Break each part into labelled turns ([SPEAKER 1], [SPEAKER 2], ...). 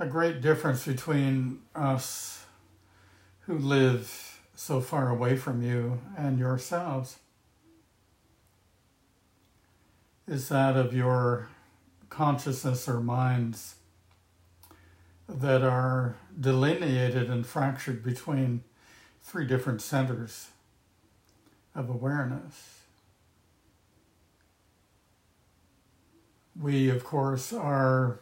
[SPEAKER 1] A great difference between us who live so far away from you and yourselves is that of your consciousness or minds that are delineated and fractured between three different centers of awareness. We, of course, are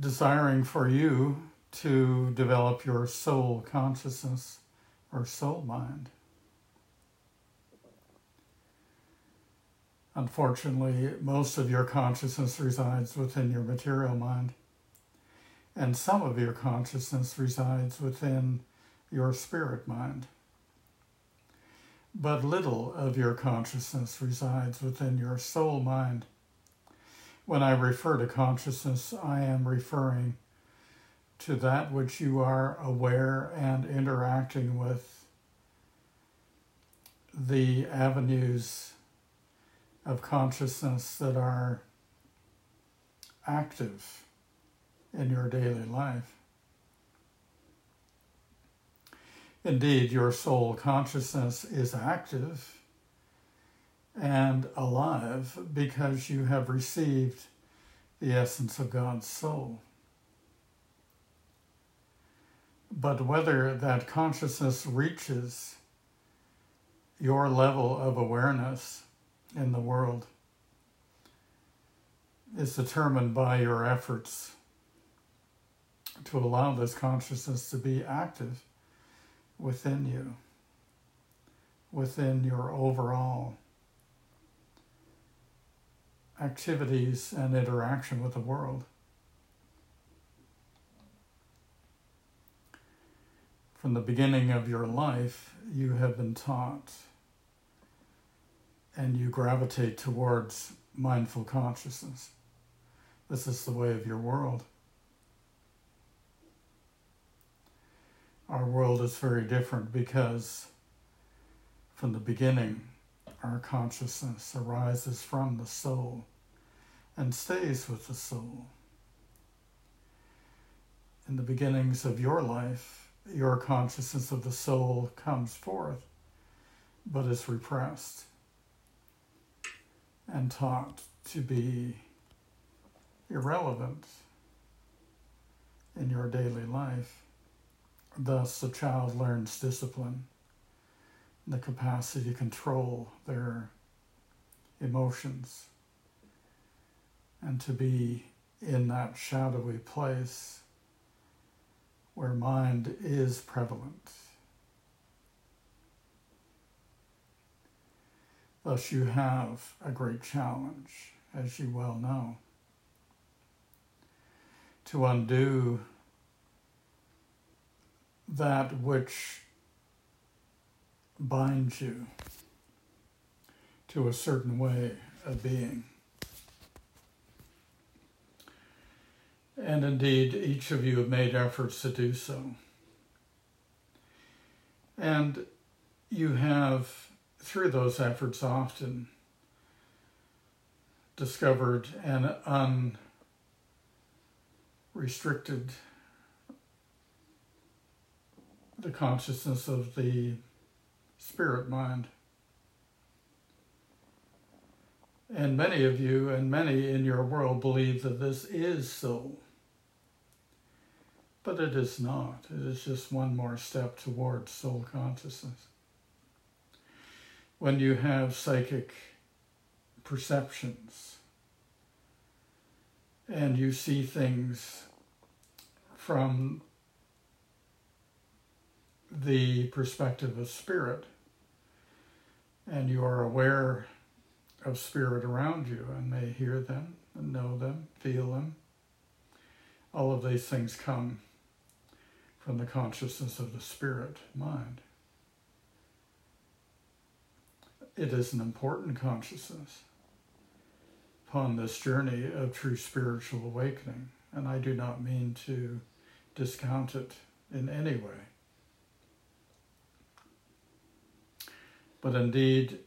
[SPEAKER 1] desiring for you to develop your soul consciousness or soul mind. Unfortunately, most of your consciousness resides within your material mind, and some of your consciousness resides within your spirit mind. But little of your consciousness resides within your soul mind. When I refer to consciousness, I am referring to that which you are aware and interacting with, the avenues of consciousness that are active in your daily life. Indeed, your soul consciousness is active and alive because you have received the essence of God's soul. But whether that consciousness reaches your level of awareness in the world is determined by your efforts to allow this consciousness to be active within you, within your overall activities and interaction with the world. From the beginning of your life, you have been taught and you gravitate towards mindful consciousness. This is the way of your world. Our world is very different because from the beginning, our consciousness arises from the soul and stays with the soul. In the beginnings of your life, your consciousness of the soul comes forth, but is repressed and taught to be irrelevant in your daily life. Thus, the child learns discipline, the capacity to control their emotions, and to be in that shadowy place where mind is prevalent. Thus, you have a great challenge, as you well know, to undo that which binds you to a certain way of being. And indeed, each of you have made efforts to do so. And you have through those efforts often discovered an unrestricted the consciousness of the spirit mind. And many of you and many in your world believe that this is so. But it is not. It is just one more step towards soul consciousness when you have psychic perceptions and you see things from the perspective of spirit and you are aware of spirit around you and may hear them and know them, feel them. All of these things come from the consciousness of the spirit mind. It is an important consciousness upon this journey of true spiritual awakening, and I do not mean to discount it in any way. But indeed,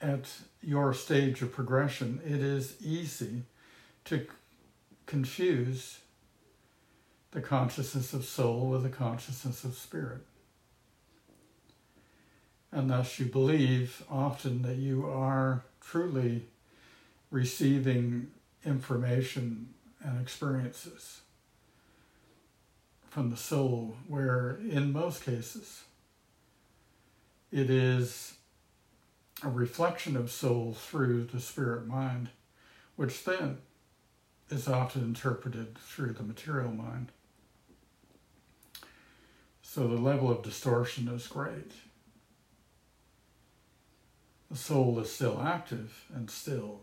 [SPEAKER 1] at your stage of progression, it is easy to confuse the consciousness of soul with the consciousness of spirit. And thus you believe often that you are truly receiving information and experiences from the soul, where in most cases it is a reflection of soul through the spirit mind, which then is often interpreted through the material mind. So the level of distortion is great. The soul is still active and still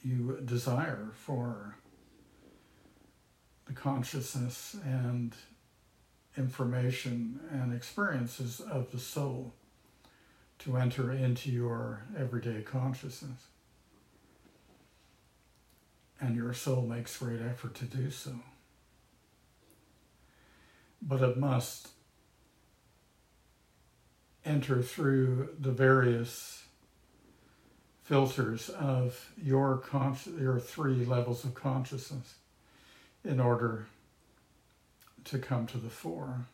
[SPEAKER 1] you desire for the consciousness and information and experiences of the soul to enter into your everyday consciousness. And your soul makes great effort to do so. But it must enter through the various filters of your consci- your three levels of consciousness in order to come to the fore.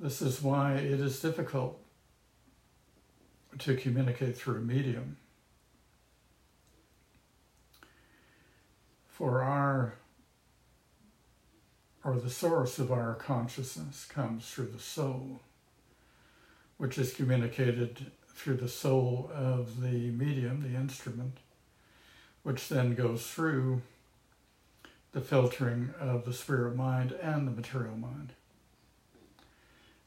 [SPEAKER 1] This is why it is difficult to communicate through a medium. For our, or the source of our consciousness comes through the soul, which is communicated through the soul of the medium, the instrument, which then goes through the filtering of the spirit mind and the material mind.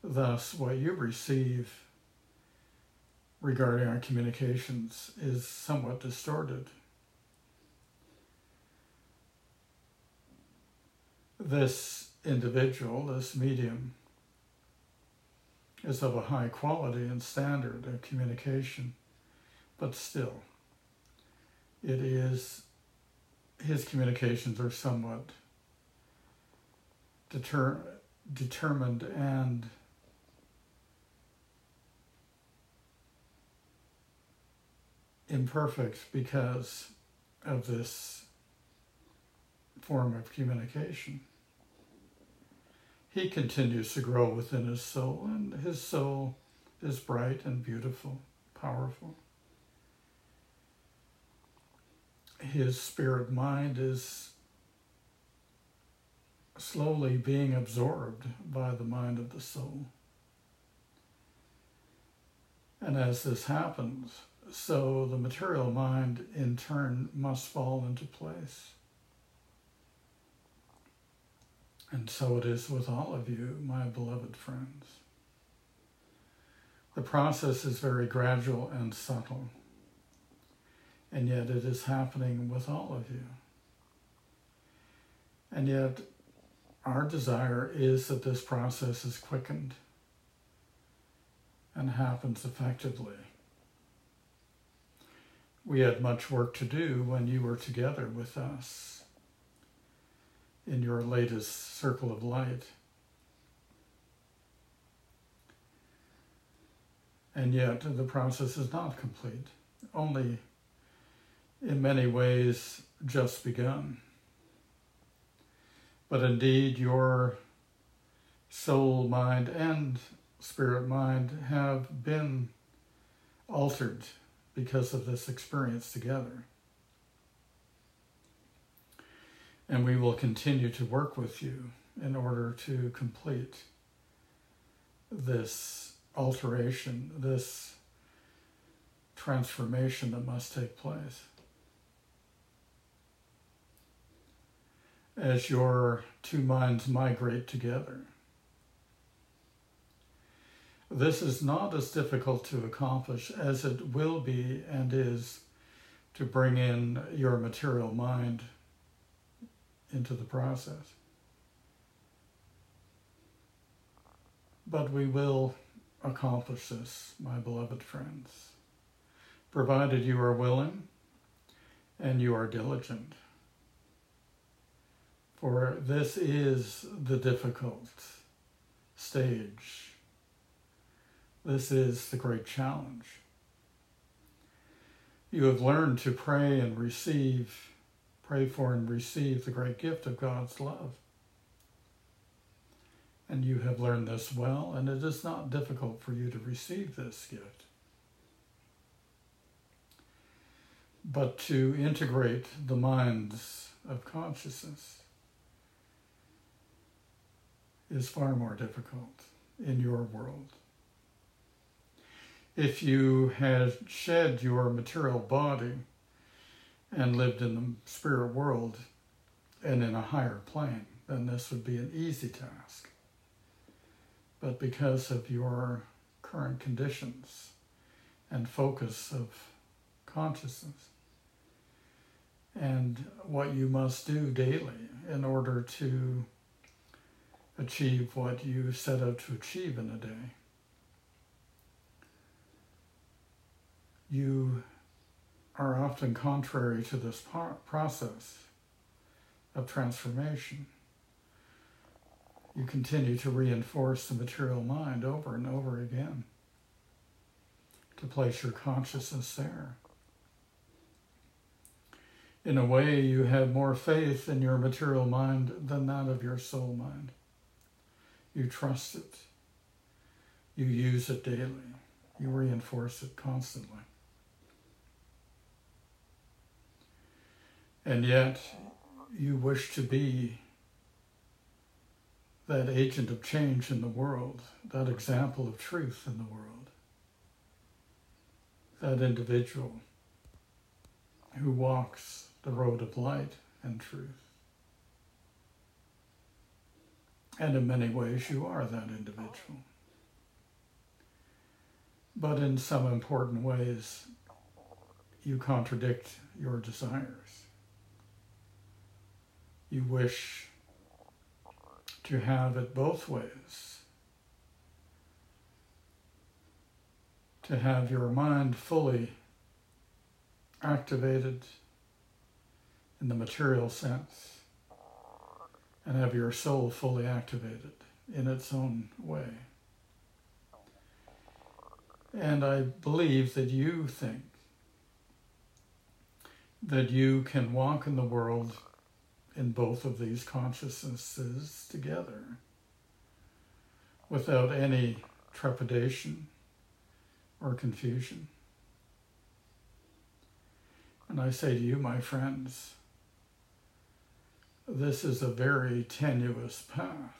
[SPEAKER 1] Thus, what you receive regarding our communications is somewhat distorted. This individual, this medium, is of a high quality and standard of communication, but still, it is his communications are somewhat deter, determined and imperfect because of this form of communication. He continues to grow within his soul, and his soul is bright and beautiful, powerful. His spirit mind is slowly being absorbed by the mind of the soul. And as this happens, so the material mind, in turn, must fall into place. And so it is with all of you, my beloved friends. The process is very gradual and subtle, and yet it is happening with all of you. And yet, our desire is that this process is quickened and happens effectively. We had much work to do when you were together with us in your latest circle of light. And yet, the process is not complete, only in many ways just begun. But indeed, your soul, mind, and spirit mind have been altered because of this experience together. And we will continue to work with you in order to complete this alteration, this transformation that must take place. as your two minds migrate together. This is not as difficult to accomplish as it will be and is to bring in your material mind into the process. But we will accomplish this, my beloved friends, provided you are willing and you are diligent. For this is the difficult stage. This is the great challenge. You have learned to pray and receive, pray for and receive the great gift of God's love. And you have learned this well, and it is not difficult for you to receive this gift. But to integrate the minds of consciousness is far more difficult in your world. If you had shed your material body and lived in the spirit world and in a higher plane, then this would be an easy task. But because of your current conditions and focus of consciousness, and what you must do daily in order to achieve what you set out to achieve in a day. You are often contrary to this process of transformation. You continue to reinforce the material mind over and over again to place your consciousness there. In a way, you have more faith in your material mind than that of your soul mind. You trust it. You use it daily. You reinforce it constantly. And yet, you wish to be that agent of change in the world, that example of truth in the world, that individual who walks the road of light and truth. And in many ways, you are that individual. But in some important ways, you contradict your desires. You wish to have it both ways. To have your mind fully activated in the material sense and have your soul fully activated in its own way. And I believe that you think that you can walk in the world in both of these consciousnesses together without any trepidation or confusion. And I say to you, my friends, this is a very tenuous path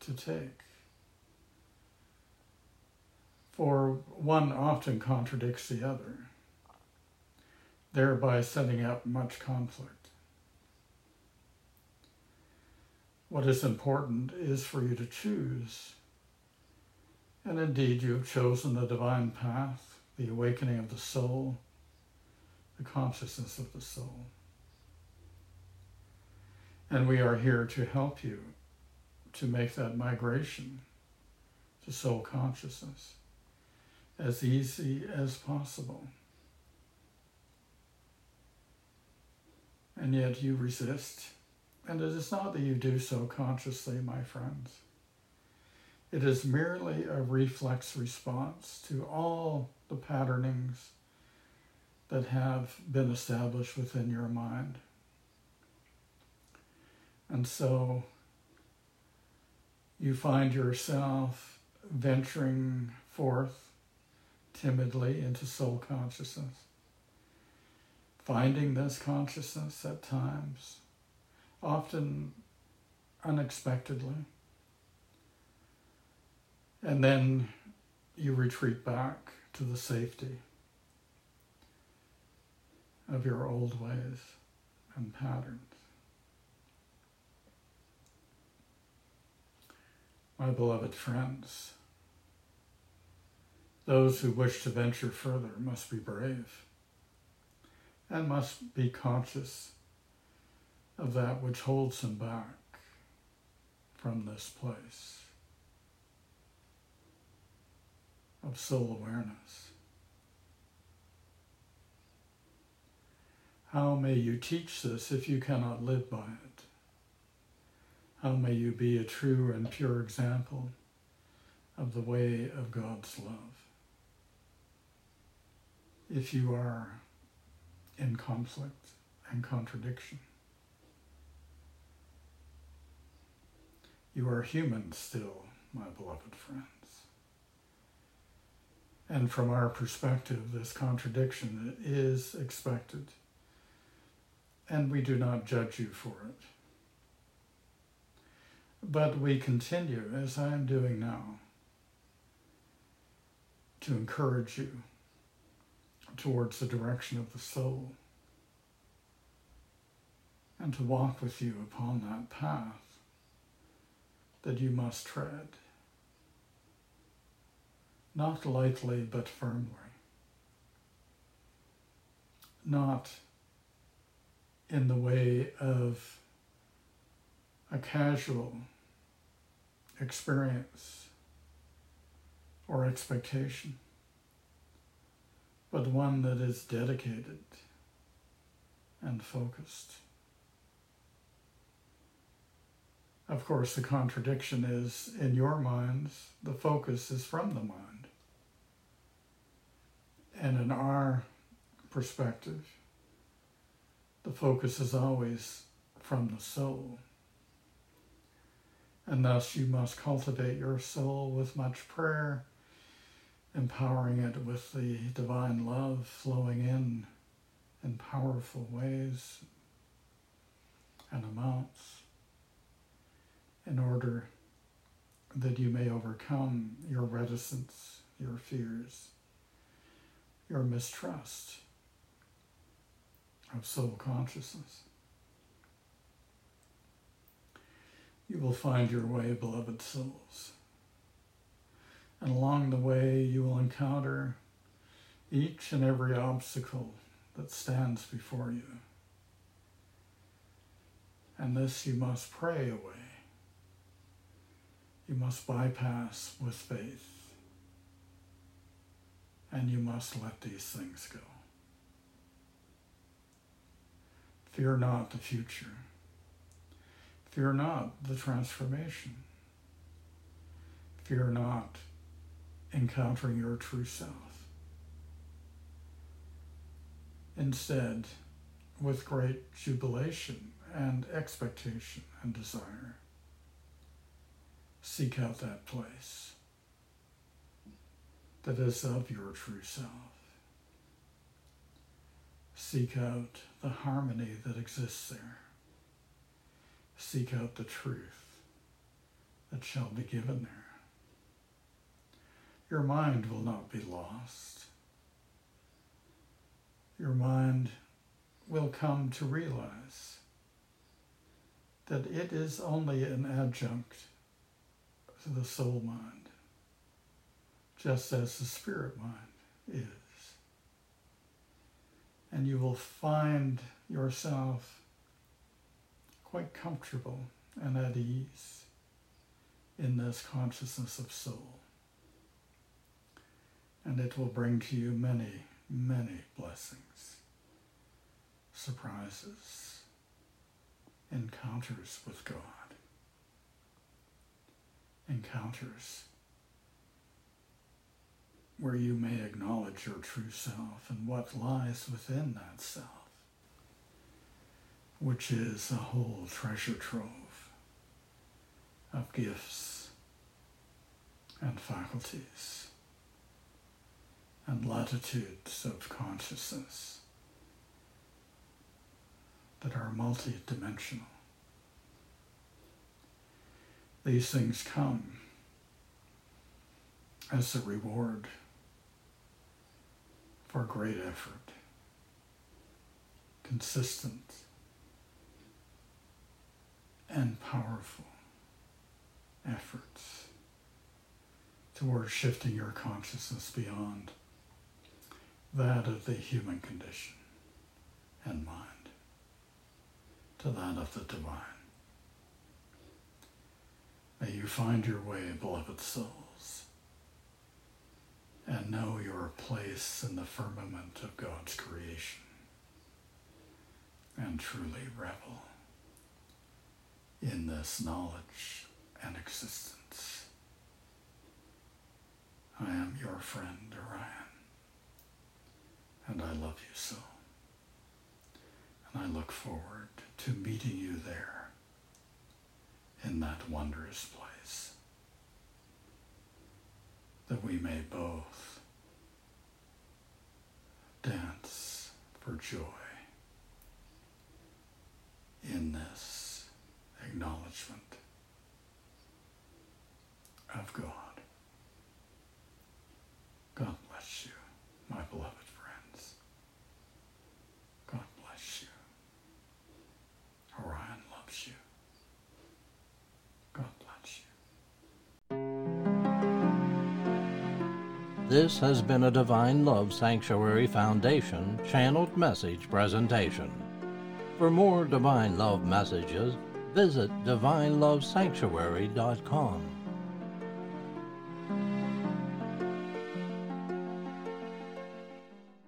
[SPEAKER 1] to take. For one often contradicts the other, thereby setting up much conflict. What is important is for you to choose. And indeed, you have chosen the divine path, the awakening of the soul, the consciousness of the soul. And we are here to help you to make that migration to soul consciousness as easy as possible. And yet you resist. And it is not that you do so consciously, my friends. It is merely a reflex response to all the patternings that have been established within your mind. And so you find yourself venturing forth timidly into soul consciousness, finding this consciousness at times, often unexpectedly. And then you retreat back to the safety of your old ways and patterns. My beloved friends, those who wish to venture further must be brave and must be conscious of that which holds him back from this place of soul awareness. How may you teach this if you cannot live by it? How may you be a true and pure example of the way of God's love? If you are in conflict and contradiction, you are human still, my beloved friends. And from our perspective, this contradiction is expected and we do not judge you for it. But we continue, as I am doing now, to encourage you towards the direction of the soul and to walk with you upon that path that you must tread, not lightly but firmly, not in the way of a casual experience or expectation, but one that is dedicated and focused. Of course, the contradiction is in your minds, the focus is from the mind. And in our perspective, the focus is always from the soul. And thus you must cultivate your soul with much prayer, empowering it with the divine love flowing in in powerful ways and amounts in order that you may overcome your reticence, your fears, your mistrust of soul consciousness. You will find your way, beloved souls. And along the way, you will encounter each and every obstacle that stands before you. And this you must pray away. You must bypass with faith. And you must let these things go. Fear not the future. Fear not the transformation. Fear not encountering your true self. Instead, with great jubilation and expectation and desire, seek out that place that is of your true self. Seek out the harmony that exists there. Seek out the truth that shall be given there. Your mind will not be lost. Your mind will come to realize that it is only an adjunct to the soul mind, just as the spirit mind is and you will find yourself quite comfortable and at ease in this consciousness of soul. And it will bring to you many, many blessings, surprises, encounters with God, encounters where you may acknowledge your true self and what lies within that self, which is a whole treasure trove of gifts and faculties and latitudes of consciousness that are multidimensional. These things come as a reward for great effort, consistent and powerful efforts. toward shifting your consciousness beyond that of the human condition and mind to that of the divine. May you find your way, beloved souls, and know your place in the firmament of God's creation, and truly revel in this knowledge and existence. I am your friend, Orion, and I love you so. And I look forward to meeting you there in that wondrous place, that we may both dance for joy in this acknowledgement of God.
[SPEAKER 2] This has been a Divine Love Sanctuary Foundation channeled message presentation. For more Divine Love messages, visit divinelovesanctuary.com.